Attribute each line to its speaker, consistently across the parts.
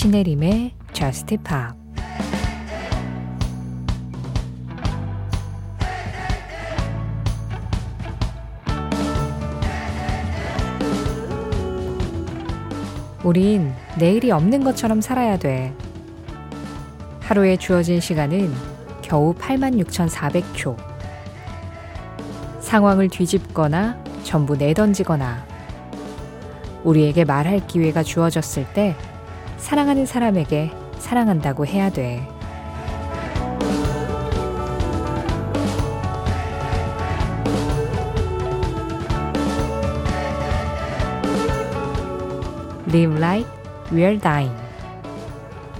Speaker 1: 신혜림의 Just Pop 우린 내일이 없는 것처럼 살아야 돼. 하루에 주어진 시간은 겨우 86,400초. 상황을 뒤집거나 전부 내던지거나 우리에게 말할 기회가 주어졌을 때 사랑하는 사람에게 사랑한다고 해야 돼. Live Like We're Dying.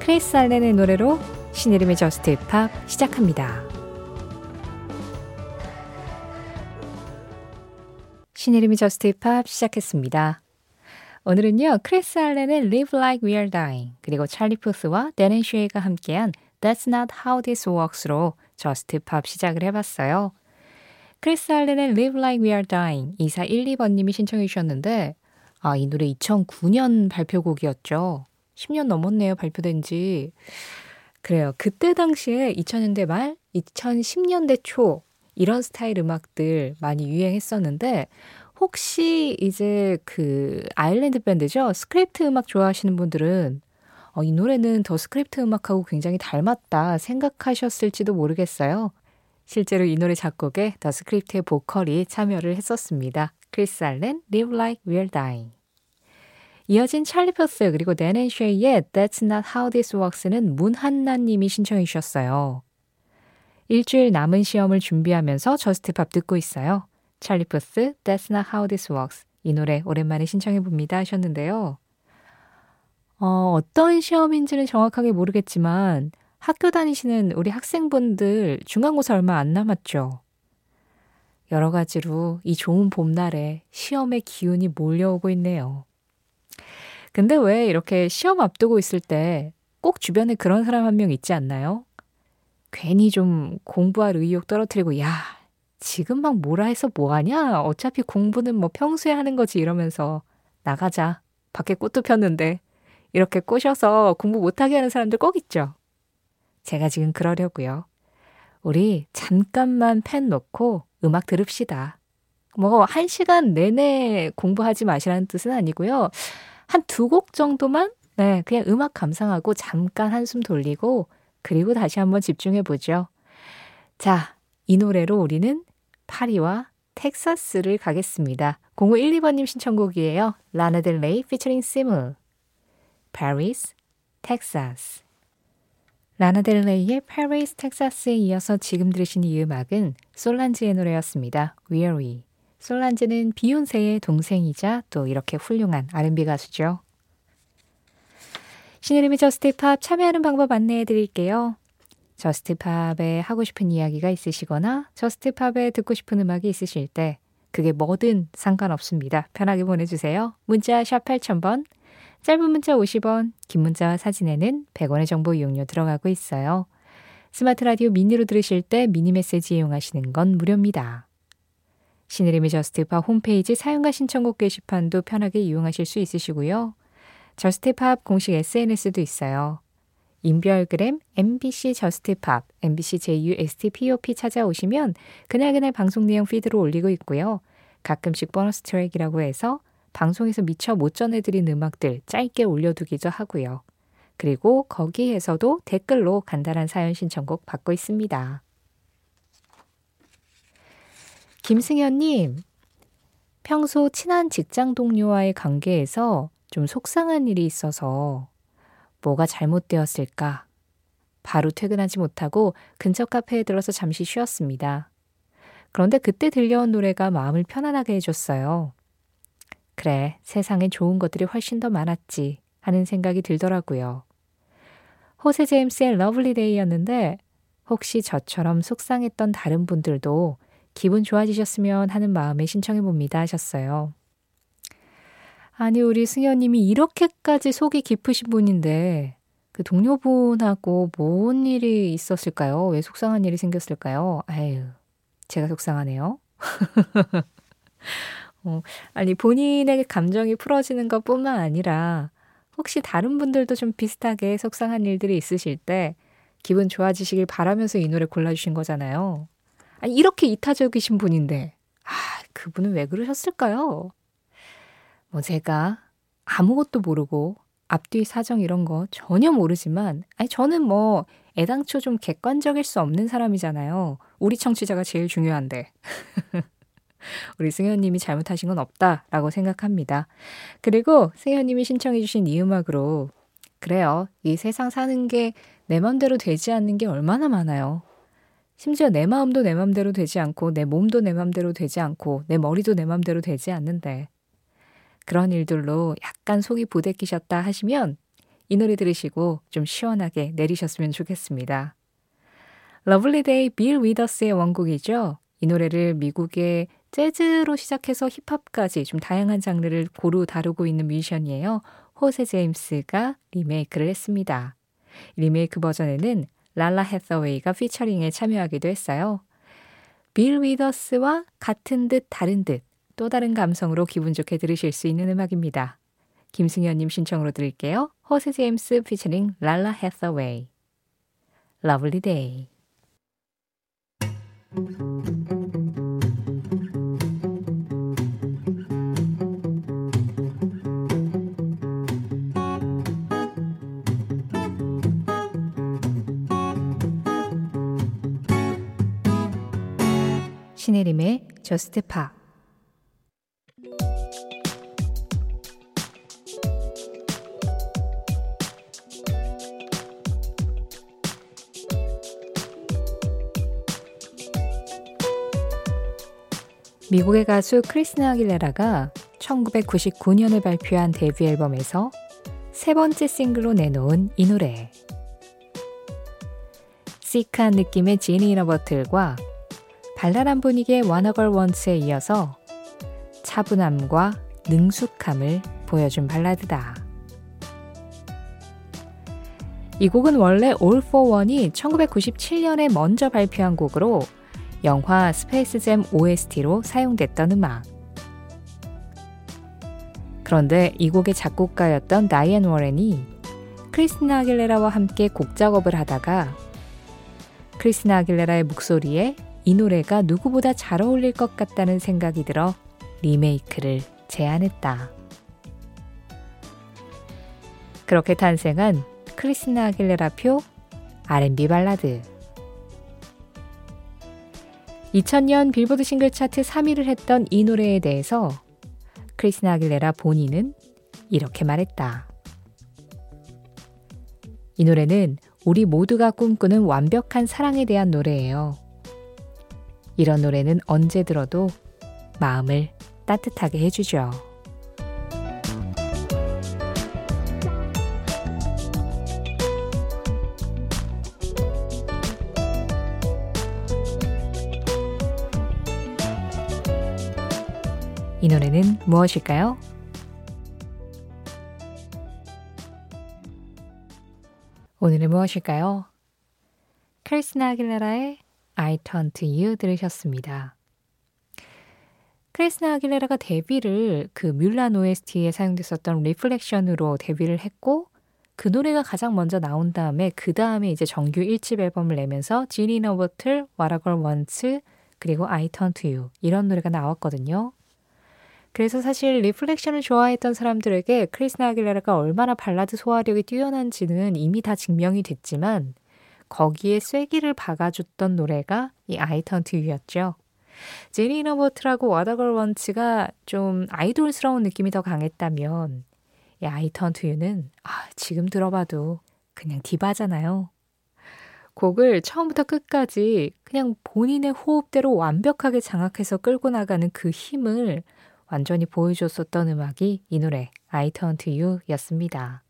Speaker 1: 크리스 알렌의 노래로 신혜림의 JUST POP 시작합니다. 신혜림의 JUST POP 시작했습니다. 오늘은요, 크리스 알렌의 Live Like We're Dying, 그리고 찰리 푸스와 댄 앤 셰이가 함께한 That's Not How This Works로 JUST POP 시작을 해봤어요. 크리스 알렌의 Live Like We're Dying 2412번님이 신청해 주셨는데 아, 이 노래 2009년 발표곡이었죠. 10년 넘었네요, 발표된 지. 그래요. 그때 당시에 2000년대 말, 2010년대 초, 이런 스타일 음악들 많이 유행했었는데, 혹시 이제 그 아일랜드 밴드죠? 스크립트 음악 좋아하시는 분들은 어, 이 노래는 더 스크립트 음악하고 굉장히 닮았다 생각하셨을지도 모르겠어요. 실제로 이 노래 작곡에 더 스크립트의 보컬이 참여를 했었습니다. 크리스 알렌, Live Like We're Dying. 이어진 찰리 퍼스 그리고 댄 앤 셰이의 That's Not How This Works는 문한나님이 신청해 주셨어요. 일주일 남은 시험을 준비하면서 JUST POP 듣고 있어요. 찰리 퍼스 That's Not How This Works 이 노래 오랜만에 신청해 봅니다 하셨는데요. 어, 어떤 시험인지는 정확하게 모르겠지만 학교 다니시는 우리 학생분들 중간고사 얼마 안 남았죠. 여러 가지로 이 좋은 봄날에 시험의 기운이 몰려오고 있네요. 근데 왜 이렇게 시험 앞두고 있을 때 꼭 주변에 그런 사람 한 명 있지 않나요? 괜히 좀 공부할 의욕 떨어뜨리고, 야, 지금 막 뭐라 해서 뭐하냐? 어차피 공부는 뭐 평소에 하는 거지 이러면서 나가자. 밖에 꽃도 폈는데. 이렇게 꼬셔서 공부 못하게 하는 사람들 꼭 있죠. 제가 지금 그러려고요. 우리 잠깐만 펜 놓고 음악 들읍시다. 뭐, 한 시간 내내 공부하지 마시라는 뜻은 아니고요. 한 두 곡 정도만, 네, 그냥 음악 감상하고 잠깐 한숨 돌리고, 그리고 다시 한번 집중해 보죠. 자, 이 노래로 우리는 파리와 텍사스를 가겠습니다. 0512번님 신청곡이에요. 라나델레이 피처링 시무. Paris, Texas. 라나델레이의 Paris, Texas에 이어서 지금 들으신 이 음악은 솔란지의 노래였습니다. Weary. 솔란지는 비욘세의 동생이자 또 이렇게 훌륭한 R&B 가수죠. 신혜림의 JUST POP 참여하는 방법 안내해 드릴게요. JUST POP에 하고 싶은 이야기가 있으시거나 JUST POP에 듣고 싶은 음악이 있으실 때 그게 뭐든 상관없습니다. 편하게 보내주세요. 문자 샵 8000번, 짧은 문자 50원, 긴 문자와 사진에는 100원의 정보 이용료 들어가고 있어요. 스마트 라디오 미니로 들으실 때 미니 메시지 이용하시는 건 무료입니다. 신혜림의 JUST POP 홈페이지 사연과 신청곡 게시판도 편하게 이용하실 수 있으시고요. JUST POP 공식 SNS도 있어요. 인별그램 MBC JUST POP, MBC JUSTPOP 찾아오시면 그날그날 방송 내용 피드로 올리고 있고요. 가끔씩 보너스 트랙이라고 해서 방송에서 미처 못 전해드린 음악들 짧게 올려두기도 하고요. 그리고 거기에서도 댓글로 간단한 사연 신청곡 받고 있습니다. 김승현님, 평소 친한 직장 동료와의 관계에서 좀 속상한 일이 있어서 뭐가 잘못되었을까? 바로 퇴근하지 못하고 근처 카페에 들어서 잠시 쉬었습니다. 그런데 그때 들려온 노래가 마음을 편안하게 해줬어요. 그래, 세상에 좋은 것들이 훨씬 더 많았지 하는 생각이 들더라고요. 호세 제임스의 Lovely Day였는데 혹시 저처럼 속상했던 다른 분들도 기분 좋아지셨으면 하는 마음에 신청해 봅니다 하셨어요. 아니, 우리 승현님이 이렇게까지 속이 깊으신 분인데, 그 동료분하고 뭔 일이 있었을까요? 왜 속상한 일이 생겼을까요? 아유, 제가 속상하네요. 어, 아니, 본인의 감정이 풀어지는 것 뿐만 아니라, 혹시 다른 분들도 좀 비슷하게 속상한 일들이 있으실 때 기분 좋아지시길 바라면서 이 노래 골라주신 거잖아요. 아니, 이렇게 이타적이신 분인데, 아, 그분은 왜 그러셨을까요? 뭐 제가 아무것도 모르고 앞뒤 사정 이런 거 전혀 모르지만, 아니, 저는 뭐 애당초 좀 객관적일 수 없는 사람이잖아요. 우리 청취자가 제일 중요한데. 우리 승현님이 잘못하신 건 없다라고 생각합니다. 그리고 승현님이 신청해주신 이 음악으로 그래요. 이 세상 사는 게 내 맘대로 되지 않는 게 얼마나 많아요. 심지어 내 마음도 내 맘대로 되지 않고 내 몸도 내 맘대로 되지 않고 내 머리도 내 맘대로 되지 않는데 그런 일들로 약간 속이 부대끼셨다 하시면 이 노래 들으시고 좀 시원하게 내리셨으면 좋겠습니다. Lovely Day 빌 위더스의 원곡이죠. 이 노래를 미국의 재즈로 시작해서 힙합까지 좀 다양한 장르를 고루 다루고 있는 뮤지션이에요. 호세 제임스가 리메이크를 했습니다. 리메이크 버전에는 랄라 해서웨이가 피처링에 참여하기도 했어요. 빌 위더스와 같은 듯 다른 듯 또 다른 감성으로 기분 좋게 들으실 수 있는 음악입니다. 김승현님 신청으로 드릴게요. 호세 제임스 피처링 랄라 해서웨이 Lovely Day 신혜림의 JUST POP 미국의 가수 크리스티나 아길레라가 1999년에 발표한 데뷔 앨범에서 세 번째 싱글로 내놓은 이 노래. 시크한 느낌의 Genie in a Bottle과 발랄한 분위기의 What a Girl Wants에 이어서 차분함과 능숙함을 보여준 발라드다. 이 곡은 원래 All-4-One이 1997년에 먼저 발표한 곡으로 영화 Space Jam OST로 사용됐던 음악. 그런데 이 곡의 작곡가였던 다이앤 워렌이 크리스나 아길레라와 함께 곡 작업을 하다가 크리스나 아길레라의 목소리에 이 노래가 누구보다 잘 어울릴 것 같다는 생각이 들어 리메이크를 제안했다. 그렇게 탄생한 크리스나 아길레라 표 R&B 발라드. 2000년 빌보드 싱글 차트 3위를 했던 이 노래에 대해서 크리스나 아길레라 본인은 이렇게 말했다. 이 노래는 우리 모두가 꿈꾸는 완벽한 사랑에 대한 노래예요. 이런 노래는 언제 들어도 마음을 따뜻하게 해주죠. 무엇일까요? 오늘은 무엇일까요? 크리스티나 아길레라의 I Turn to You 들으셨습니다. 크리스티나 아길레라가 데뷔를 그 뮬란 OST에 사용됐었던 Reflection으로 데뷔를 했고 그 노래가 가장 먼저 나온 다음에 그 다음에 이제 정규 1집 앨범을 내면서 지니 너버틀, 와라걸 원츠, 그리고 I Turn to You 이런 노래가 나왔거든요. 그래서 사실 Reflection을 좋아했던 사람들에게 크리스티나 아길레라가 얼마나 발라드 소화력이 뛰어난지는 이미 다 증명이 됐지만 거기에 쐐기를 박아줬던 노래가 이 I Turn to You였죠. 제니 너버트라고 와다걸 원츠가 좀 아이돌스러운 느낌이 더 강했다면 이 I Turn to You는 아, 지금 들어봐도 그냥 디바잖아요. 곡을 처음부터 끝까지 그냥 본인의 호흡대로 완벽하게 장악해서 끌고 나가는 그 힘을 완전히 보여줬었던 음악이 이 노래 I Turn to You 였습니다.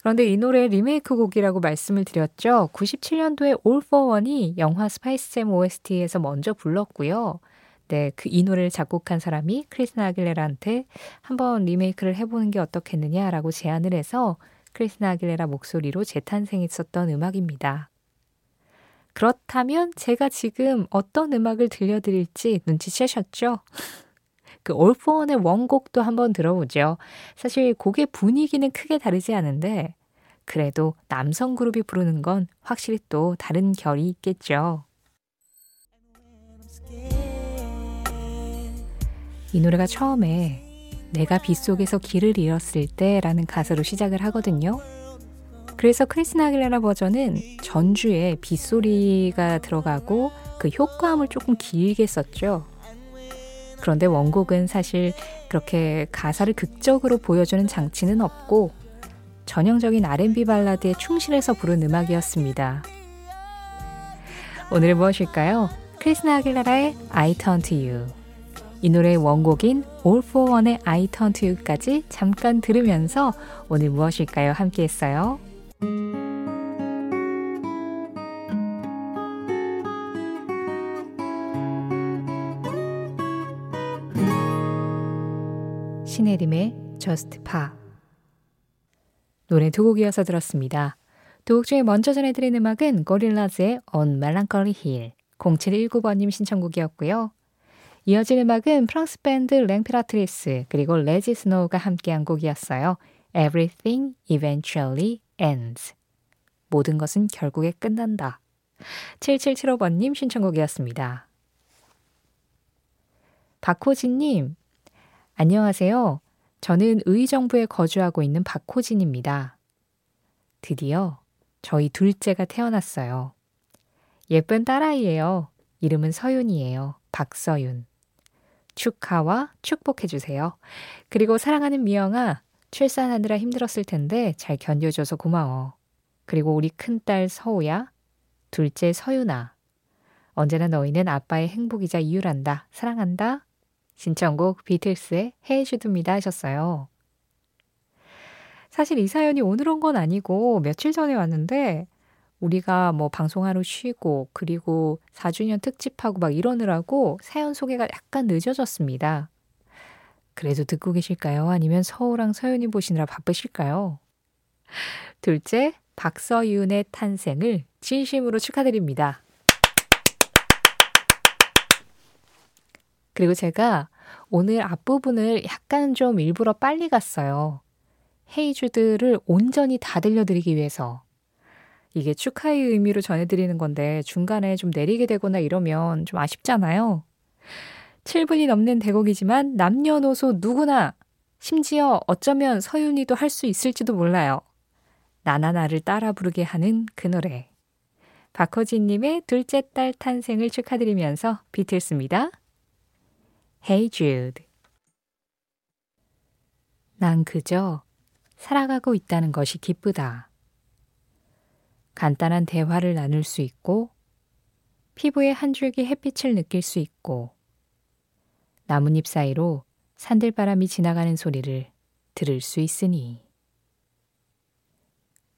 Speaker 1: 그런데 이 노래 리메이크 곡이라고 말씀을 드렸죠. 97년도에 All-4-One이 영화 Space Jam OST에서 먼저 불렀고요. 네, 그 이 노래를 작곡한 사람이 크리스티나 아길레라한테 한번 리메이크를 해보는 게 어떻겠느냐라고 제안을 해서 크리스나 아길레라 목소리로 재탄생했었던 음악입니다. 그렇다면 제가 지금 어떤 음악을 들려드릴지 눈치채셨죠? 그 올포원의 원곡도 한번 들어보죠. 사실 곡의 분위기는 크게 다르지 않은데 그래도 남성 그룹이 부르는 건 확실히 또 다른 결이 있겠죠. 이 노래가 처음에 내가 빗속에서 길을 잃었을 때라는 가사로 시작을 하거든요. 그래서 크리스나 아길레라 버전은 전주에 빗소리가 들어가고 그 효과음을 조금 길게 썼죠. 그런데 원곡은 사실 그렇게 가사를 극적으로 보여주는 장치는 없고 전형적인 R&B 발라드에 충실해서 부른 음악이었습니다. 오늘은 무엇일까요? 크리스나 아길레라의 I Turn to You 이 노래의 원곡인 All for One의 I Turn to You까지 잠깐 들으면서 오늘 무엇일까요? 함께 했어요. 신혜림의 Just Pa 노래 두 곡이어서 들었습니다. 두 곡 중에 먼저 전해드린 음악은 고릴라즈의 On Melancholy Hill 0719번님 신청곡이었고요. 이어진 음악은 프랑스 밴드 랭피라트리스 그리고 레지 스노우가 함께한 곡이었어요. Everything Eventually Ends. 모든 것은 결국에 끝난다. 7775번님 신청곡이었습니다. 박호진님, 안녕하세요. 저는 의정부에 거주하고 있는 박호진입니다. 드디어 저희 둘째가 태어났어요. 예쁜 딸아이예요. 이름은 서윤이에요. 박서윤. 축하와 축복해주세요. 그리고 사랑하는 미영아, 출산하느라 힘들었을 텐데 잘 견뎌줘서 고마워. 그리고 우리 큰딸 서우야, 둘째 서윤아. 언제나 너희는 아빠의 행복이자 이유란다. 사랑한다. 신청곡 비틀스의 해주듭니다 하셨어요. 사실 이 사연이 오늘 온 건 아니고 며칠 전에 왔는데 우리가 뭐 방송하러 쉬고 그리고 4주년 특집하고 막 이러느라고 사연 소개가 약간 늦어졌습니다. 그래도 듣고 계실까요? 아니면 서우랑 서윤이 보시느라 바쁘실까요? 둘째, 박서윤의 탄생을 진심으로 축하드립니다. 그리고 제가 오늘 앞부분을 약간 좀 일부러 빨리 갔어요. 헤이주드를 온전히 다 들려드리기 위해서. 이게 축하의 의미로 전해드리는 건데 중간에 좀 내리게 되거나 이러면 좀 아쉽잖아요. 7분이 넘는 대곡이지만 남녀노소 누구나 심지어 어쩌면 서윤이도 할 수 있을지도 몰라요. 나나나를 따라 부르게 하는 그 노래. 박허진님의 둘째 딸 탄생을 축하드리면서 비틀스입니다. Hey Jude. 난 그저 살아가고 있다는 것이 기쁘다. 간단한 대화를 나눌 수 있고, 피부에 한 줄기 햇빛을 느낄 수 있고, 나뭇잎 사이로 산들바람이 지나가는 소리를 들을 수 있으니.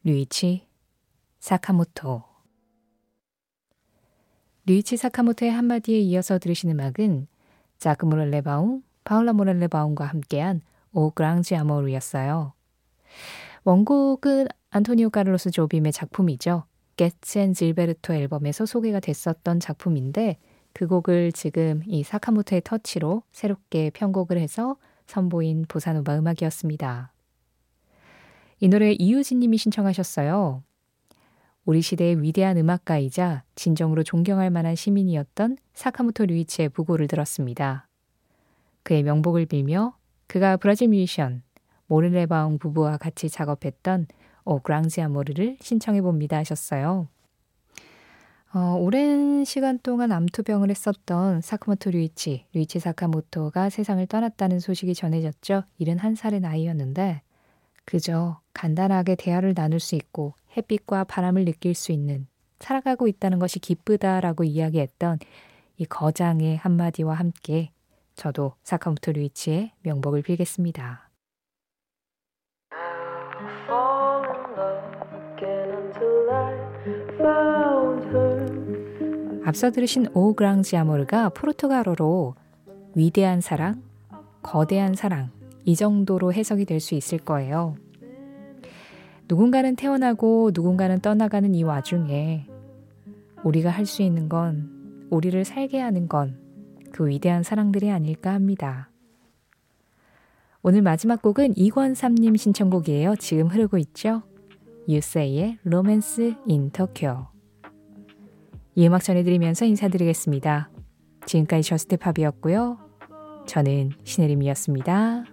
Speaker 1: 류이치 사카모토 류이치 사카모토의 한마디에 이어서 들으신 음악은 자크 모렐레 바움, 파울라 모렐레 바움과 함께한 오 그랑지 아모르였어요. 원곡은 안토니오 카를로스 조빔의 작품이죠. 게츠 질베르토 앨범에서 소개가 됐었던 작품인데 그 곡을 지금 이 사카모토의 터치로 새롭게 편곡을 해서 선보인 보사노바 음악이었습니다. 이 노래 이유진 님이 신청하셨어요. 우리 시대의 위대한 음악가이자 진정으로 존경할 만한 시민이었던 사카모토 류이치의 부고를 들었습니다. 그의 명복을 빌며 그가 브라질 뮤지션 모르레바옹 부부와 같이 작업했던 오 그랑지 아모르를 신청해 봅니다 하셨어요. 어, 오랜 시간 동안 암투병을 했었던 사카모토 류이치, 류이치 사카모토가 세상을 떠났다는 소식이 전해졌죠. 71살의 나이였는데 그저 간단하게 대화를 나눌 수 있고 햇빛과 바람을 느낄 수 있는 살아가고 있다는 것이 기쁘다라고 이야기했던 이 거장의 한마디와 함께 저도 사카모토 류이치의 명복을 빌겠습니다. 앞서 들으신 오 그랑지 아모르가 포르투갈어로 위대한 사랑, 거대한 사랑 이 정도로 해석이 될 수 있을 거예요. 누군가는 태어나고 누군가는 떠나가는 이 와중에 우리가 할 수 있는 건 우리를 살게 하는 건 그 위대한 사랑들이 아닐까 합니다. 오늘 마지막 곡은 이권삼님 신청곡이에요. 지금 흐르고 있죠? 유세이의 Romance in Tokyo. 이 음악 전해드리면서 인사드리겠습니다. 지금까지 JUST POP이었고요. 저는 신혜림이었습니다.